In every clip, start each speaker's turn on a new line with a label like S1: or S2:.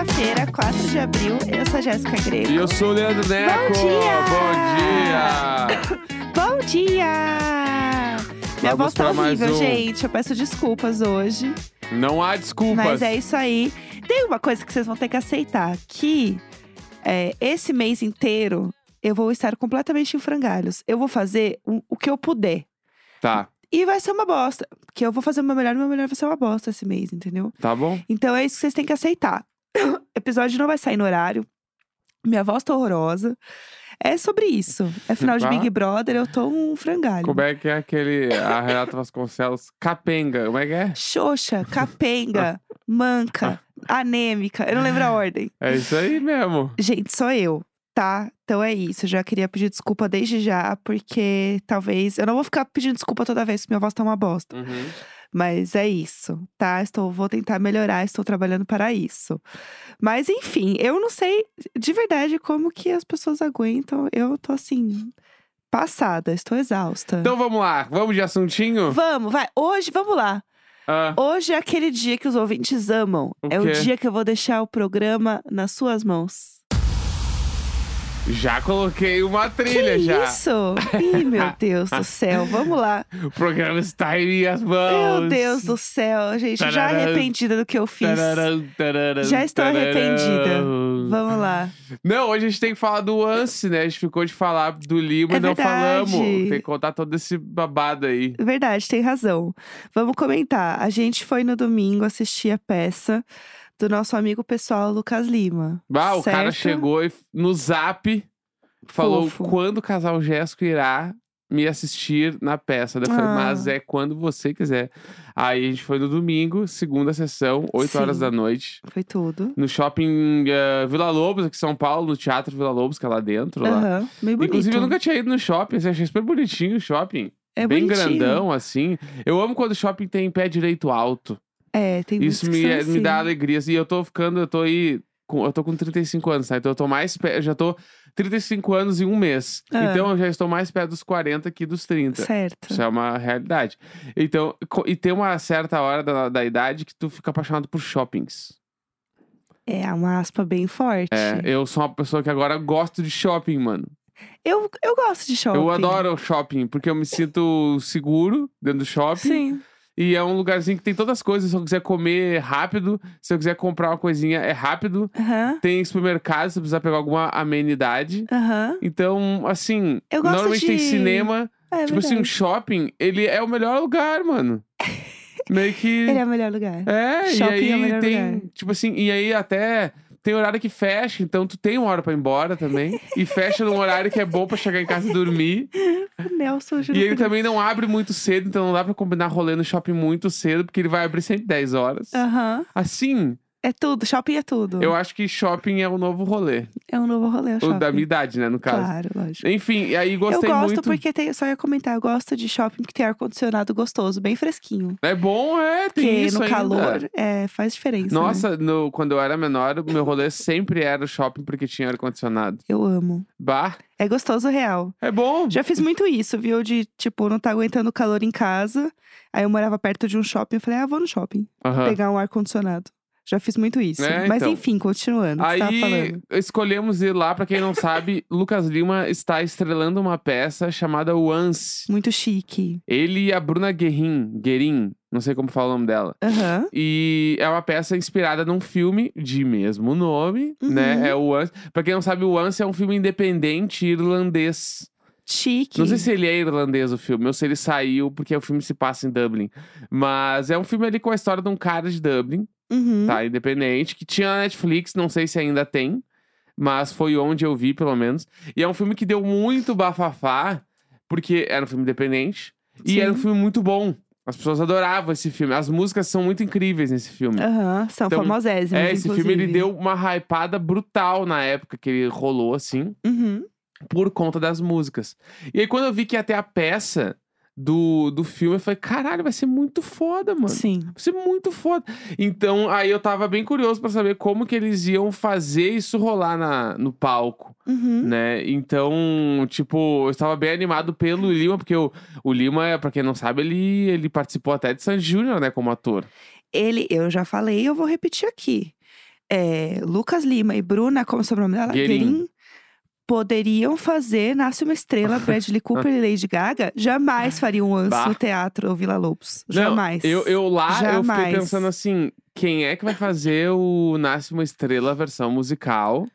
S1: Terça-feira, 4 de abril. Eu sou a Jéssica Greco.
S2: E eu sou o Leandro Neco.
S1: dia!
S2: Bom dia!
S1: Bom dia! Minha voz tá horrível,
S2: um.
S1: gente. Eu peço desculpas hoje.
S2: Não há desculpas.
S1: Mas é isso aí. Tem uma coisa que vocês vão ter que aceitar: que é, esse mês inteiro eu vou estar completamente em frangalhos. Eu vou fazer o, o que eu puder.
S2: Tá,
S1: E vai ser uma bosta. Porque eu vou fazer o meu melhor e o meu melhor vai ser uma bosta esse mês, entendeu?
S2: tá bom?
S1: Então é isso que vocês têm que aceitar. O episódio não vai sair no horário. Minha voz tá horrorosa. É sobre isso. É final de
S2: Ah.
S1: Big Brother, eu tô um frangalho.
S2: Como é que é aquele. A Renata Vasconcelos, capenga. Como é que é?
S1: Xoxa, capenga, manca, anêmica. Eu não lembro a ordem.
S2: É isso aí mesmo.
S1: Gente, sou eu, tá? Então é isso. Eu já queria pedir desculpa desde já, porque talvez. Eu não vou ficar pedindo desculpa toda vez que minha voz tá uma bosta.
S2: Uhum.
S1: Mas é isso, tá? Estou, vou tentar melhorar, estou trabalhando para isso. Mas enfim, eu não sei de verdade como que as pessoas aguentam. Eu tô assim, passada, estou exausta.
S2: Então vamos lá, vamos de assuntinho?
S1: Vamos, vai. Hoje, vamos lá.
S2: Ah,
S1: Hoje é aquele dia que os ouvintes amam.
S2: O
S1: é o dia que eu vou deixar o programa nas suas mãos.
S2: Já coloquei uma trilha
S1: que
S2: já.
S1: isso? Ih, meu Deus do céu. Vamos lá.
S2: O programa está em minhas mãos.
S1: Meu Deus do céu, gente. Já
S2: Tararam.
S1: arrependida do que eu fiz.
S2: Tararam, tararam,
S1: Já estou arrependida. Vamos lá.
S2: Não, hoje a gente tem que falar do Anse, né? A gente ficou de falar do Lima
S1: É
S2: e não
S1: verdade.
S2: falamos. Tem que contar todo esse babado aí.
S1: Verdade, tem razão. Vamos comentar. A gente foi no domingo assistir a peça do nosso amigo pessoal Lucas Lima.
S2: Bah, o cara chegou e no zap falou
S1: Fofo.
S2: quando o casal Jéssico irá me assistir na peça. Daí Eu falei,
S1: Ah.
S2: mas é quando você quiser. Aí a gente foi no domingo, segunda sessão, 8 horas
S1: Sim.
S2: da noite.
S1: Foi tudo.
S2: No shopping eh, Vila Lobos, aqui em São Paulo, no Teatro Vila Lobos, que é lá dentro. Lá.
S1: Bem bonito.
S2: Inclusive, eu nunca tinha ido no shopping, assim, achei super bonitinho o shopping.
S1: é
S2: Bem
S1: bonitinho.
S2: grandão, assim. Eu amo quando o shopping tem pé direito alto.
S1: É, tem
S2: Isso
S1: muitos que
S2: me,
S1: são
S2: me
S1: assim.
S2: dá alegria. assim, E eu tô ficando, eu tô aí. Com, eu tô com 35 anos, tá? Então eu tô mais perto. Já tô 35 anos em um mês.
S1: Ah.
S2: Então eu já estou mais perto dos 40 que dos 30.
S1: Certo.
S2: Isso é uma realidade. Então, co- e tem uma certa hora da, da idade que tu fica apaixonado por shoppings.
S1: É uma aspa bem forte.
S2: É, eu sou uma pessoa que agora gosto de shopping, mano.
S1: Eu, eu gosto de shopping.
S2: Eu adoro shopping, porque eu me sinto seguro dentro do shopping.
S1: Sim.
S2: E é um lugarzinho que tem todas as coisas. Se eu quiser comer rápido, se eu quiser comprar uma coisinha, é rápido.
S1: Aham.
S2: Tem supermercado, se eu precisar pegar alguma amenidade.
S1: Aham.
S2: Então, assim,
S1: Eu gosto
S2: normalmente tem
S1: de-
S2: cinema.
S1: É
S2: tipo assim, um shopping, ele é o melhor lugar, mano. Meio que.
S1: Ele é o melhor lugar.
S2: É,
S1: Shopping
S2: e aí
S1: é o melhor
S2: tem,
S1: lugar.
S2: tipo assim, e aí até tem horário que fecha, então tu tem uma hora pra ir embora também. e fecha num horário que é bom pra chegar em casa e dormir.
S1: Nelson, juro
S2: E ele também não abre muito cedo, então não dá pra combinar rolê no shopping muito cedo, porque ele vai abrir sempre 10 horas.
S1: Aham.
S2: Assim,
S1: É tudo. Shopping é tudo.
S2: eu acho que shopping é o novo rolê.
S1: É um novo rolê, o
S2: O
S1: shopping.
S2: da minha idade, né, no caso.
S1: Claro, lógico.
S2: Enfim, e aí
S1: eu
S2: gostei
S1: gosto
S2: muito.
S1: porque tem, só ia comentar, eu gosto de shopping que tem ar-condicionado gostoso, bem fresquinho.
S2: É bom, é, tem
S1: Porque
S2: isso
S1: no
S2: ainda.
S1: calor é, faz diferença. né?
S2: Nossa, no- quando eu era menor, o meu rolê sempre era o shopping porque tinha ar-condicionado.
S1: Eu amo.
S2: Bah,
S1: É gostoso real.
S2: é bom.
S1: Já fiz muito isso, viu? De, tipo, não tá aguentando o calor em casa. Aí eu morava perto de um shopping, eu falei, ah, vou no shopping. Pegar um ar-condicionado. Já fiz muito isso.
S2: É,
S1: Mas
S2: então.
S1: enfim, continuando.
S2: Aí escolhemos ir lá, pra quem não sabe, Lucas Lima está estrelando uma peça chamada Once.
S1: Muito chique.
S2: Ele e a Bruna Guerin, Guerin, não sei como fala o nome dela.
S1: Aham.
S2: E é uma peça inspirada num filme de mesmo nome,
S1: Uhum.
S2: né? É o Once. Pra quem não sabe, o Once é um filme independente irlandês.
S1: Chique.
S2: Não sei se ele é irlandês o filme, ou se ele saiu porque o filme se passa em Dublin. Mas é um filme ali com a história de um cara de Dublin,
S1: Uhum.
S2: tá? Independente, que tinha na Netflix, não sei se ainda tem. Mas foi onde eu vi, pelo menos. E é um filme que deu muito bafafá, porque era um filme independente. E
S1: Sim.
S2: era um filme muito bom. As pessoas adoravam esse filme. As músicas são muito incríveis nesse filme.
S1: Aham, são
S2: Então,
S1: famosésimos,
S2: É, esse filme ele
S1: inclusive.
S2: deu uma hypada brutal na época que ele rolou, assim,
S1: Uhum.
S2: por conta das músicas. E aí, quando eu vi que ia ter a peça do, do filme, eu falei, caralho, vai ser muito foda, mano.
S1: Sim.
S2: Vai ser muito foda. Então, aí eu tava bem curioso pra saber como que eles iam fazer isso rolar na, no palco,
S1: Uhum.
S2: né? Então, tipo, eu estava bem animado pelo Lima, porque o, o Lima, pra quem não sabe, ele, ele participou até de San Júnior, né, como ator.
S1: Ele, eu já falei, eu vou repetir aqui. é, Lucas Lima e Bruna, como é o sobrenome dela?
S2: Guerin.
S1: Poderiam fazer Nasce uma Estrela, Bradley Cooper e Lady Gaga. Jamais fariam um
S2: Bah.
S1: no teatro ou Vila Lobos.
S2: Não,
S1: Jamais.
S2: eu, eu lá, eu fiquei
S1: Jamais.
S2: pensando assim, quem é que vai fazer o Nasce Uma Estrela versão musical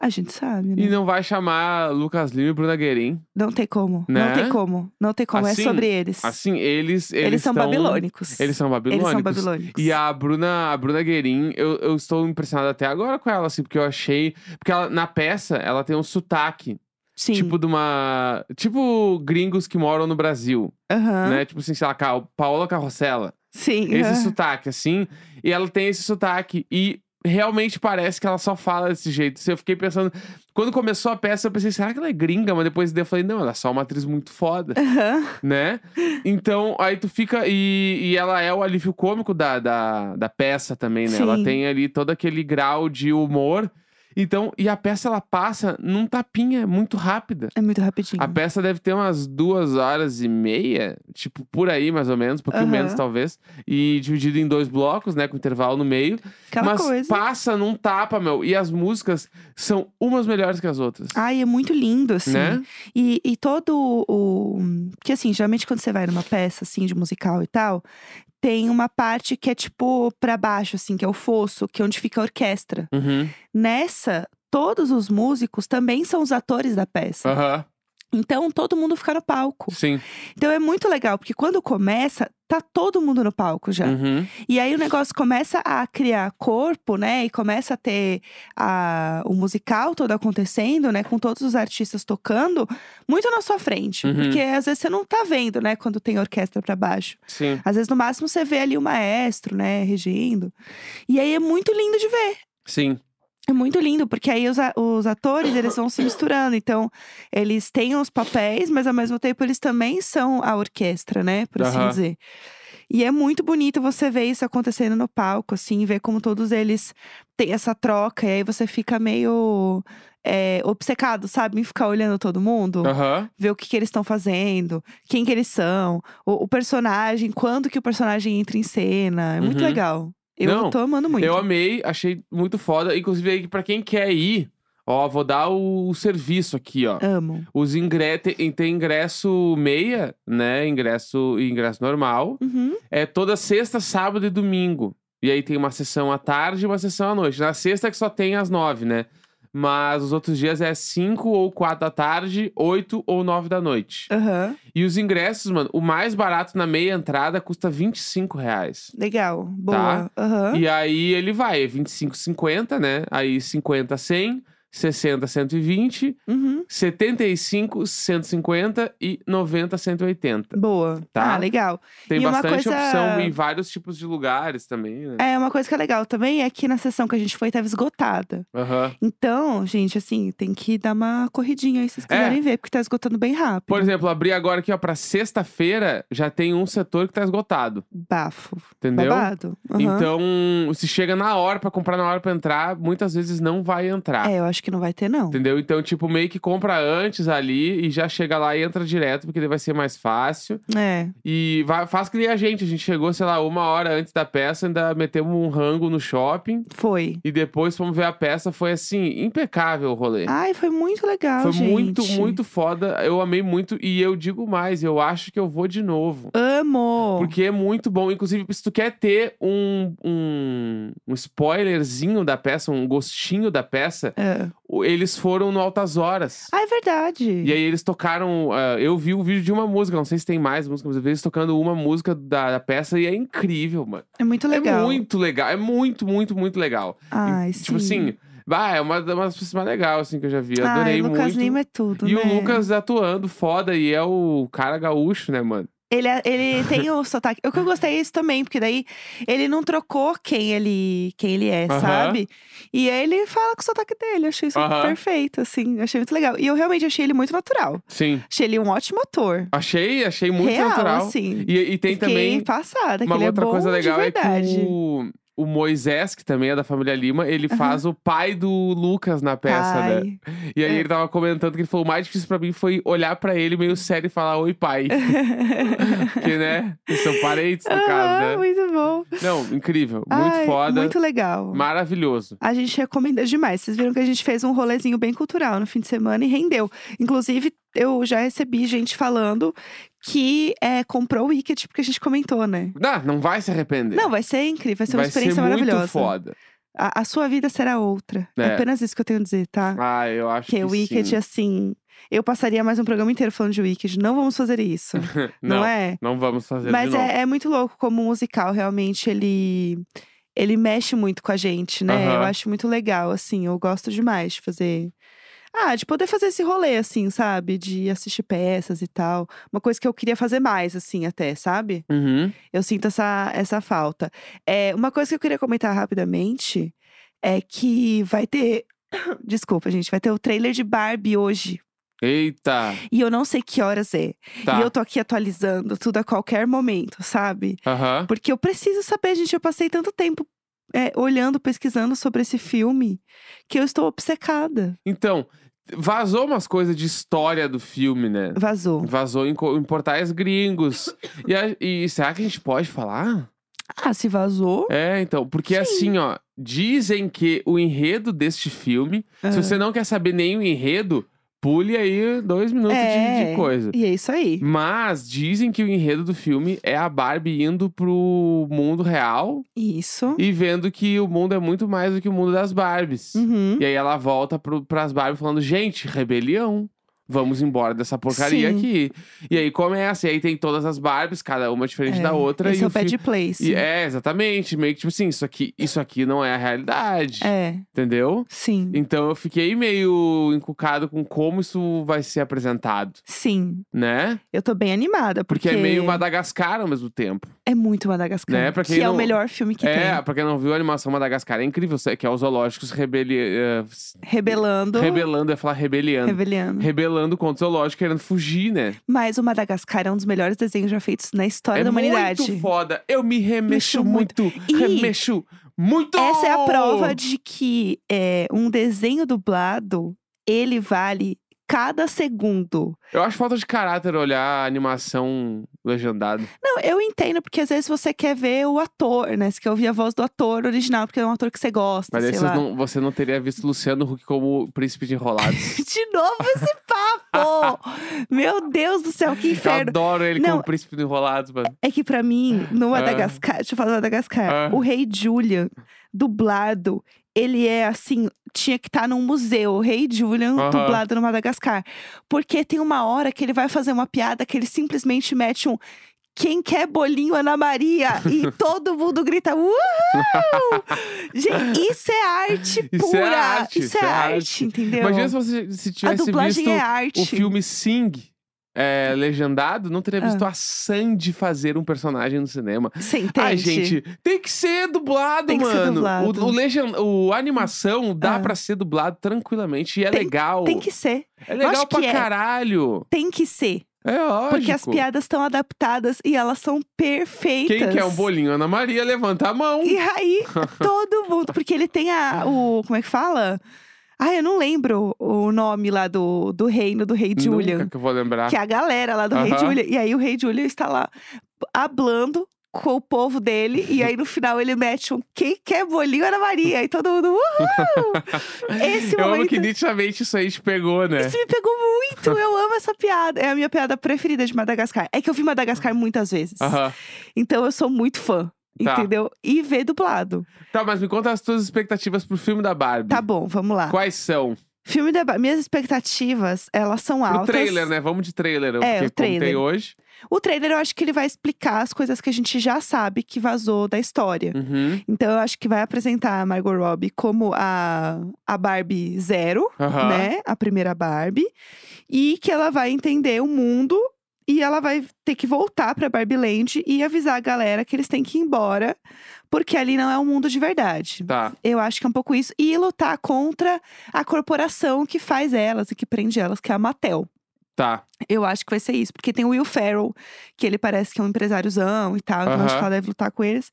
S1: A gente sabe, né?
S2: e não vai chamar Lucas Lima e Bruna Guerin?
S1: Não tem como.
S2: Né?
S1: Não tem como. Não tem como.
S2: Assim,
S1: é sobre eles.
S2: Assim, eles... Eles,
S1: eles são
S2: tão-
S1: babilônicos.
S2: Eles são
S1: Eles
S2: babilônicos.
S1: são babilônicos.
S2: E a Bruna, a Bruna Guerin, eu, eu estou impressionado até agora com ela, assim, porque eu achei. Porque ela, na peça, ela tem um sotaque.
S1: Sim.
S2: Tipo de uma. Tipo gringos que moram no Brasil.
S1: Aham.
S2: Né? Tipo assim, sei lá, Paola Carrossela.
S1: Sim.
S2: Esse
S1: aham.
S2: sotaque, assim. E ela tem esse sotaque. E realmente parece que ela só fala desse jeito. Eu fiquei pensando. Quando começou a peça, eu pensei, será que ela é gringa? Mas depois eu falei, não, ela é só uma atriz muito foda
S1: Aham.
S2: né? Então, aí tu fica. E, e ela é o alívio cômico da, da, da peça também, né? Ela
S1: Sim.
S2: tem ali todo aquele grau de humor. Então, e a peça ela passa num tapinha muito rápida.
S1: É muito rapidinho.
S2: A peça deve ter umas duas horas e meia, tipo, por aí mais ou menos, um pouquinho
S1: Aham.
S2: menos talvez. E dividido em dois blocos, né? Com intervalo no meio.
S1: Aquela
S2: mas
S1: coisa.
S2: passa num tapa, meu. E as músicas são umas melhores que as outras.
S1: Ai, é muito lindo, assim.
S2: Né?
S1: E, e todo o. Porque, assim, geralmente quando você vai numa peça, assim, de musical e tal, tem uma parte que é tipo pra baixo, assim, que é o fosso, que é onde fica a orquestra.
S2: Uhum.
S1: Nessa, todos os músicos também são os atores da peça.
S2: Aham.
S1: Então, todo mundo fica no palco.
S2: Sim.
S1: Então, é muito legal, porque quando começa, tá todo mundo no palco já.
S2: Uhum.
S1: E aí o negócio começa a criar corpo, né? E começa a ter a, o musical todo acontecendo, né? Com todos os artistas tocando muito na sua frente.
S2: Uhum.
S1: Porque às vezes você não tá vendo, né? Quando tem orquestra pra baixo.
S2: Sim.
S1: Às vezes, no máximo, você vê ali o maestro, né? Regindo. E aí é muito lindo de ver.
S2: Sim.
S1: É muito lindo, porque aí os, os atores, eles vão se misturando. Então, eles têm os papéis, mas ao mesmo tempo eles também são a orquestra, né? Por assim dizer. E é muito bonito você ver isso acontecendo no palco, assim, ver como todos eles têm essa troca. E aí você fica meio é, obcecado, sabe? Em ficar olhando todo mundo.
S2: Aham.
S1: Ver o que, que eles estão fazendo, quem que eles são, o, o personagem, quando que o personagem entra em cena. É muito
S2: Uhum.
S1: legal. Eu
S2: Não,
S1: tô amando muito.
S2: Eu amei, achei muito foda. Inclusive, aí, pra quem quer ir, ó, vou dar o, o serviço aqui, ó.
S1: Amo.
S2: Os ingre... tem, tem ingresso meia, né? Ingresso ingresso normal.
S1: Uhum.
S2: É toda sexta, sábado e domingo. E aí tem uma sessão à tarde e uma sessão à noite. Na sexta é que só tem às nove, né? Mas os outros dias é cinco ou quatro da tarde, oito ou nove da noite.
S1: Aham.
S2: E os ingressos, mano, o mais barato na meia entrada custa 25 reais.
S1: Legal.
S2: Tá.
S1: Boa. Aham.
S2: E aí ele vai, é 25, 50, né? Aí 50, 100, 60, 120,
S1: Uhum.
S2: 75, 150 e 90, 180.
S1: Boa.
S2: Tá.
S1: Ah, legal.
S2: Tem
S1: E uma
S2: bastante
S1: coisa-
S2: opção em vários tipos de lugares também, né?
S1: É, uma coisa que é legal também é que na sessão que a gente foi tava esgotada.
S2: Aham.
S1: Então, gente, assim, tem que dar uma corridinha aí se vocês
S2: É.
S1: quiserem ver, porque tá esgotando bem rápido.
S2: Por exemplo, abri agora aqui, ó, pra sexta-feira, já tem um setor que tá esgotado,
S1: Bafo.
S2: entendeu?
S1: Babado. Aham.
S2: Então, se chega na hora pra comprar na hora pra entrar, muitas vezes não vai entrar.
S1: É, eu acho que não vai ter, não.
S2: Entendeu? Então, tipo, meio que compra antes ali e já chega lá e entra direto, porque daí vai ser mais fácil.
S1: É.
S2: E vai, faz que nem a gente. A gente chegou, sei lá, uma hora antes da peça, ainda metemos um rango no shopping.
S1: Foi.
S2: E depois fomos ver a peça. Foi assim, impecável o rolê.
S1: Ai, foi muito legal,
S2: Foi
S1: gente.
S2: muito, muito foda. Eu amei muito. E eu digo mais, eu acho que eu vou de novo.
S1: Amo.
S2: Porque é muito bom. Inclusive, se tu quer ter um, um, um spoilerzinho da peça, um gostinho da peça,
S1: É.
S2: o- eles foram no Altas Horas.
S1: Ah, é verdade.
S2: E aí eles tocaram. ah, eu vi o vídeo de uma música, não sei se tem mais música, mas eu vi eles tocando uma música da, da peça e é incrível, mano.
S1: É muito legal.
S2: É muito legal. É muito, muito, muito legal. E,
S1: Ai,
S2: tipo
S1: sim.
S2: assim, bah, é uma das coisas mais legais assim, que eu já vi. Eu
S1: Ai,
S2: adorei
S1: Lucas
S2: muito.
S1: Lima é tudo,
S2: e
S1: né?
S2: o Lucas atuando foda, e é o cara gaúcho, né, mano?
S1: Ele, é- ele tem o sotaque. O que eu gostei é isso também, porque daí ele não trocou quem ele, quem ele é,
S2: Aham.
S1: sabe? E aí ele fala com o sotaque dele. Eu achei isso
S2: Aham.
S1: perfeito, assim. Achei muito legal. E eu realmente achei ele muito natural.
S2: Sim.
S1: Achei ele um ótimo ator.
S2: Achei, achei muito
S1: Real,
S2: natural.
S1: assim.
S2: E, e tem
S1: Fiquei
S2: também.
S1: passada, que
S2: Uma
S1: ele
S2: outra
S1: é
S2: coisa legal é que o, o Moisés, que também é da família Lima, ele faz o pai do Lucas na peça, né?
S1: Ai.
S2: E aí
S1: É.
S2: ele tava comentando que ele falou: o mais difícil pra mim foi olhar pra ele meio sério e falar oi, pai. Porque, né? São parentes, no caso,
S1: Ah,
S2: né?
S1: Muito bom.
S2: Não, incrível. Muito
S1: Ai,
S2: foda.
S1: Muito legal.
S2: Maravilhoso.
S1: A gente recomenda demais. Vocês viram que a gente fez um rolezinho bem cultural no fim de semana e rendeu. Inclusive, eu já recebi gente falando que é, comprou o Wicked porque a gente comentou, né?
S2: Não, não vai se arrepender.
S1: Não, vai ser incrível, vai ser uma
S2: vai
S1: experiência
S2: ser muito
S1: maravilhosa.
S2: foda.
S1: A, a sua vida será outra. É.
S2: É.
S1: apenas isso que eu tenho a dizer, tá?
S2: Ah, eu acho
S1: que
S2: que
S1: o Wicked,
S2: sim.
S1: assim. Eu passaria mais um programa inteiro falando de Wicked. Não vamos fazer isso. não,
S2: não,
S1: é?
S2: não vamos fazer
S1: Mas é, é muito louco como o musical realmente ele. Ele mexe muito com a gente, né? Eu
S2: Aham.
S1: acho muito legal, assim. Eu gosto demais de fazer. Ah, de poder fazer esse rolê, assim, sabe? De assistir peças e tal. Uma coisa que eu queria fazer mais, assim, até, sabe?
S2: Uhum.
S1: Eu sinto essa, essa falta. É, uma coisa que eu queria comentar rapidamente é que vai ter. Desculpa, gente, vai ter o trailer de Barbie hoje.
S2: Eita.
S1: E eu não sei que horas é.
S2: Tá.
S1: E eu tô aqui atualizando tudo a qualquer momento, sabe?
S2: Aham.
S1: Porque eu preciso saber, gente. Eu passei tanto tempo é, olhando, pesquisando sobre esse filme que eu estou obcecada.
S2: Então, vazou umas coisas de história do filme, né?
S1: Vazou.
S2: Vazou em, co- em portais gringos. e, a- e será que a gente pode falar?
S1: Ah, se vazou?
S2: É, então, porque assim, ó, dizem que o enredo deste filme, se você não quer saber nem o enredo, pule aí dois minutos de-
S1: é.
S2: de, coisa.
S1: E é isso aí.
S2: Mas dizem que o enredo do filme é a Barbie indo pro mundo real
S1: Isso.
S2: e vendo que o mundo é muito mais do que o mundo das Barbies.
S1: Uhum.
S2: E aí ela volta pro, pras Barbies falando, gente, rebelião. Vamos embora dessa porcaria
S1: Sim.
S2: aqui. E aí começa, e aí tem todas as Barbies, cada uma diferente
S1: É,
S2: da outra.
S1: Esse
S2: e
S1: é o
S2: o fi-
S1: Bad Place.
S2: e é, exatamente. Meio que tipo assim, isso aqui, isso aqui não é a realidade.
S1: É,
S2: Entendeu?
S1: sim.
S2: Então eu fiquei meio encucado com como isso vai ser apresentado,
S1: Sim.
S2: né?
S1: Eu tô bem animada, porque,
S2: Porque é meio Madagascar ao mesmo tempo.
S1: É muito Madagascar.
S2: Né, pra quem
S1: que é o
S2: não-
S1: melhor filme que
S2: é,
S1: tem.
S2: pra quem não viu a animação Madagascar, é incrível, que é os zoológicos rebeli eh,
S1: Rebelando.
S2: rebelando, é falar rebeliando.
S1: Rebeliando.
S2: Rebelando contra o zoológico, querendo fugir, né?
S1: Mas o Madagascar é um dos melhores desenhos já feitos na história
S2: é
S1: da humanidade.
S2: muito foda. Eu me remexo
S1: Mexo muito.
S2: muito.
S1: E
S2: remexo muito!
S1: Essa é a prova de que é, um desenho dublado, ele vale cada segundo.
S2: Eu acho falta de caráter olhar a animação legendada.
S1: Não, eu entendo, porque às vezes você quer ver o ator, né? Você quer ouvir a voz do ator original, porque é um ator que você gosta,
S2: Mas aí não, você não teria visto Luciano Huck como príncipe de enrolados.
S1: De novo esse papo! Meu Deus do céu, que
S2: Eu
S1: inferno!
S2: adoro ele
S1: Não.
S2: como príncipe de enrolados, mano.
S1: É que pra mim, no Madagascar, deixa eu falar do Madagascar,
S2: Ah.
S1: o Rei Julian, dublado, ele é assim, tinha que estar num museu, o Rei Julian
S2: Aham.
S1: dublado no Madagascar. Porque tem uma hora que ele vai fazer uma piada que ele simplesmente mete um quem quer bolinho Ana Maria? E todo mundo grita, uhul! Gente, isso é arte
S2: Isso
S1: pura!
S2: é arte,
S1: isso é arte, entendeu?
S2: Imagina se você se
S1: A
S2: tivesse
S1: dublagem
S2: visto
S1: é arte.
S2: o filme Sing é, legendado, não teria
S1: Ah.
S2: visto a Sandy fazer um personagem no cinema.
S1: Você entende?
S2: Ai, gente, tem que ser dublado,
S1: Tem que ser
S2: mano.
S1: dublado.
S2: O, o, legend... o a animação dá
S1: Ah.
S2: pra ser dublado tranquilamente e é
S1: Tem-
S2: legal.
S1: Tem que ser.
S2: É legal pra
S1: é.
S2: caralho.
S1: Tem que ser.
S2: É óbvio.
S1: Porque as piadas estão adaptadas e elas são perfeitas.
S2: Quem quer um bolinho? Ana Maria, levanta a mão.
S1: E aí, todo mundo. Porque ele tem a, o. Como é que fala? Ai, eu não lembro o nome lá do, do reino do rei Julian.
S2: Nunca que eu vou lembrar.
S1: Que é a galera lá do rei
S2: Aham.
S1: Julian. E aí o rei Julian está lá hablando com o povo dele. E aí no final ele mete um quem quer bolinho Ana Maria. E todo mundo. Uhul! Esse
S2: Eu amo que nitidamente isso aí te pegou, né?
S1: Isso me pegou muito, eu amo essa piada. É a minha piada preferida de Madagascar. É que eu vi Madagascar muitas vezes.
S2: Aham.
S1: Então eu sou muito fã,
S2: Tá.
S1: entendeu? E ver dublado.
S2: Tá, mas me conta as tuas expectativas pro filme da Barbie.
S1: Tá bom, vamos lá.
S2: Quais são?
S1: Filme da Ba- Minhas expectativas, elas são
S2: Pro
S1: altas.
S2: trailer, né? Vamos de trailer.
S1: É, o trailer.
S2: hoje.
S1: O trailer eu acho que ele vai explicar as coisas que a gente já sabe que vazou da história.
S2: Uhum.
S1: Então eu acho que vai apresentar a Margot Robbie como a, a Barbie Zero,
S2: Aham.
S1: né? A primeira Barbie. E que ela vai entender o mundo e ela vai ter que voltar pra Barbie Land e avisar a galera que eles têm que ir embora, porque ali não é um mundo de verdade.
S2: Tá.
S1: Eu acho que é um pouco isso. E lutar contra a corporação que faz elas e que prende elas, que é a Mattel.
S2: Tá.
S1: Eu acho que vai ser isso. Porque tem o Will Ferrell, que ele parece que é um empresáriozão e tal. Então acho que ela deve lutar com eles.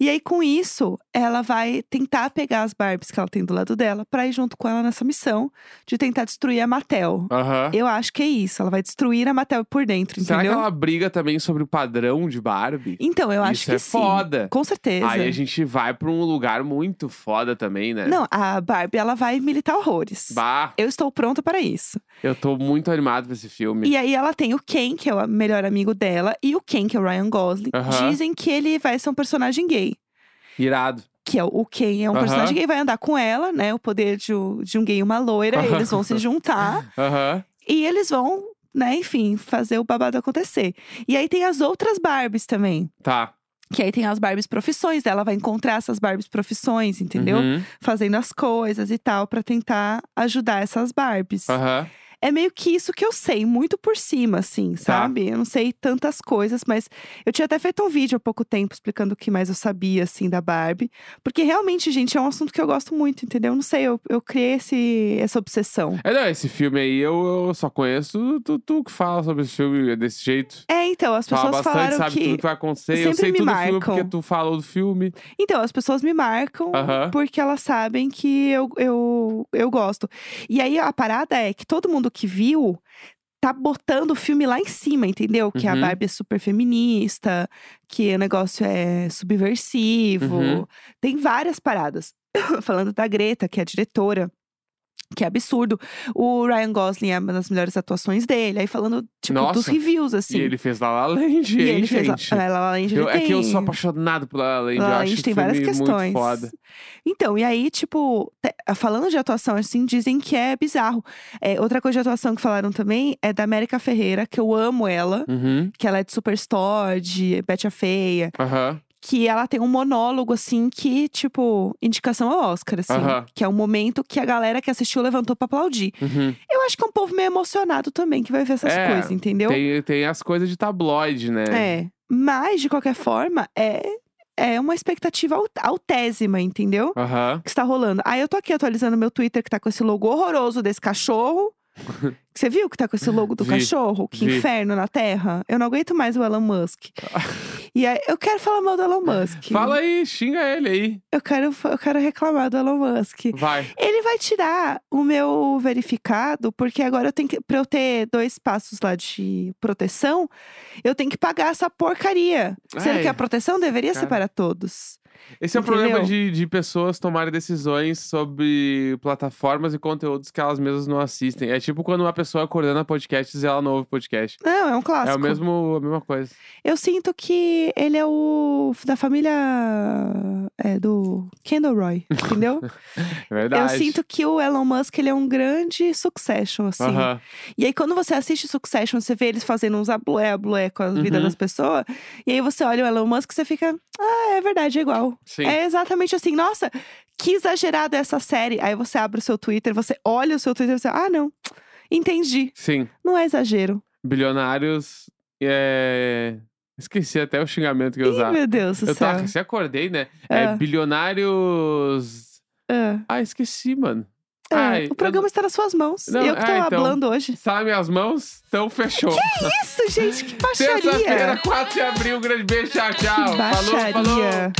S1: E aí, com isso, ela vai tentar pegar as Barbies que ela tem do lado dela pra ir junto com ela nessa missão de tentar destruir a Mattel.
S2: Aham.
S1: Eu acho que é isso. Ela vai destruir a Mattel por dentro,
S2: Será
S1: entendeu?
S2: que ela briga também sobre o padrão de Barbie?
S1: Então, eu acho
S2: Isso
S1: que
S2: é
S1: sim.
S2: foda.
S1: Com certeza.
S2: Aí a gente vai pra um lugar muito foda também, né?
S1: Não, a Barbie, ela vai militar horrores.
S2: Bah,
S1: Eu estou pronta para isso.
S2: eu tô muito animado pra esse filme.
S1: E aí ela tem o Ken, que é o melhor amigo dela, e o Ken, que é o Ryan Gosling. Dizem que ele vai ser um personagem gay.
S2: Irado.
S1: Que é o- Ken é um
S2: Aham.
S1: personagem gay, vai andar com ela, né? O poder de, um- de um gay e uma loira.
S2: Aham.
S1: Eles vão se juntar
S2: Aham.
S1: e eles vão, né, enfim, fazer o babado acontecer. E aí tem as outras Barbies também.
S2: Tá.
S1: Que aí tem as Barbies profissões dela, ela vai encontrar essas Barbies profissões, entendeu?
S2: Uhum.
S1: Fazendo as coisas e tal, pra tentar ajudar essas Barbies.
S2: Aham.
S1: É meio que isso que eu sei, muito por cima, assim,
S2: Tá.
S1: sabe? Eu não sei tantas coisas, mas eu tinha até feito um vídeo há pouco tempo explicando o que mais eu sabia, assim, da Barbie. Porque realmente, gente, é um assunto que eu gosto muito, entendeu? Eu não sei, eu, eu criei esse, essa obsessão.
S2: É, não, esse filme aí eu, eu só conheço tu, tu que fala sobre esse filme desse jeito.
S1: É, então, as
S2: Fala
S1: pessoas
S2: bastante,
S1: falaram
S2: sabe
S1: que.
S2: tudo que vai acontecer. Eu
S1: sempre
S2: sei
S1: me
S2: tudo do filme
S1: marcam.
S2: porque tu falou do filme.
S1: Então, as pessoas me marcam
S2: Aham.
S1: porque elas sabem que eu, eu, eu gosto. E aí a parada é que todo mundo que viu tá botando o filme lá em cima, entendeu? Que a
S2: Uhum.
S1: Barbie é super feminista, que o negócio é subversivo.
S2: Uhum.
S1: Tem várias paradas. Falando da Greta, que é a diretora. Que é absurdo. O Ryan Gosling é uma das melhores atuações dele. Aí falando, tipo, dos
S2: Nossa.
S1: reviews, assim.
S2: E ele fez La La Land,
S1: E
S2: hein,
S1: ele fez
S2: gente?
S1: a La La Land,
S2: Eu- é que eu sou apaixonado por La La Land.
S1: Lá
S2: eu
S1: a
S2: acho
S1: gente
S2: esse
S1: tem várias questões. Então, e aí, tipo, falando de atuação, assim, dizem que é bizarro. É, outra coisa de atuação que falaram também é da América Ferreira, que eu amo ela,
S2: Uhum.
S1: que ela é de Superstore, de Betty a Feia,
S2: Aham.
S1: Que ela tem um monólogo, assim, que, tipo, indicação ao Oscar, assim. Que é um momento que a galera que assistiu levantou pra aplaudir.
S2: Uhum.
S1: Eu acho que é um povo meio emocionado também que vai ver essas
S2: É,
S1: coisas, entendeu?
S2: Tem, tem as coisas de tabloide, né?
S1: É. Mas, de qualquer forma, é, é uma expectativa al- altésima, entendeu?
S2: Aham.
S1: que está rolando. Aí eu tô aqui atualizando meu Twitter que tá com esse logo horroroso desse cachorro. Você viu que tá com esse logo do
S2: Vi,
S1: cachorro? Que
S2: vi.
S1: inferno na Terra. Eu não aguento mais o Elon Musk. e aí, eu quero falar mal do Elon Musk.
S2: Fala aí, xinga ele aí.
S1: Eu quero, eu quero reclamar do Elon Musk.
S2: Vai.
S1: Ele vai tirar o meu verificado, porque agora eu tenho que. Pra eu ter dois passos lá de proteção, eu tenho que pagar essa porcaria. Sendo
S2: Ai,
S1: que a proteção deveria ser
S2: cara.
S1: para todos.
S2: Esse é o problema de, de pessoas tomarem decisões sobre plataformas e conteúdos que elas mesmas não assistem. É tipo quando uma pessoa coordena podcasts e ela não ouve podcast.
S1: Não, é um clássico.
S2: É o mesmo, a mesma coisa.
S1: Eu sinto que ele é o da família é, do Kendall Roy, entendeu?
S2: É verdade.
S1: Eu sinto que o Elon Musk ele é um grande Succession, assim. E aí, quando você assiste Succession, você vê eles fazendo uns ablué, ablué com a vida
S2: Uhum.
S1: das pessoas. E aí você olha o Elon Musk e você fica, ah, é verdade, é igual.
S2: Sim.
S1: É exatamente assim, nossa, que exagerado essa série. Aí você abre o seu Twitter, você olha o seu Twitter e você, ah, não, entendi.
S2: Sim.
S1: Não é exagero.
S2: Bilionários. É... Esqueci até o xingamento que eu
S1: Ih,
S2: usar.
S1: meu Deus do
S2: Eu
S1: céu.
S2: tava, você acordei, né? É
S1: Ah.
S2: bilionários.
S1: Ah.
S2: Ah, esqueci, mano.
S1: É,
S2: Ai,
S1: o programa está nas suas mãos.
S2: Não,
S1: eu que tô
S2: é, então.
S1: falando hoje.
S2: Sabe minhas mãos? Então fechou.
S1: Isso, gente, que
S2: Terça-feira,
S1: baixaria.
S2: 4 de abril. Um grande beijo. Tchau, tchau.
S1: Que
S2: Falou, falou.
S1: baixaria.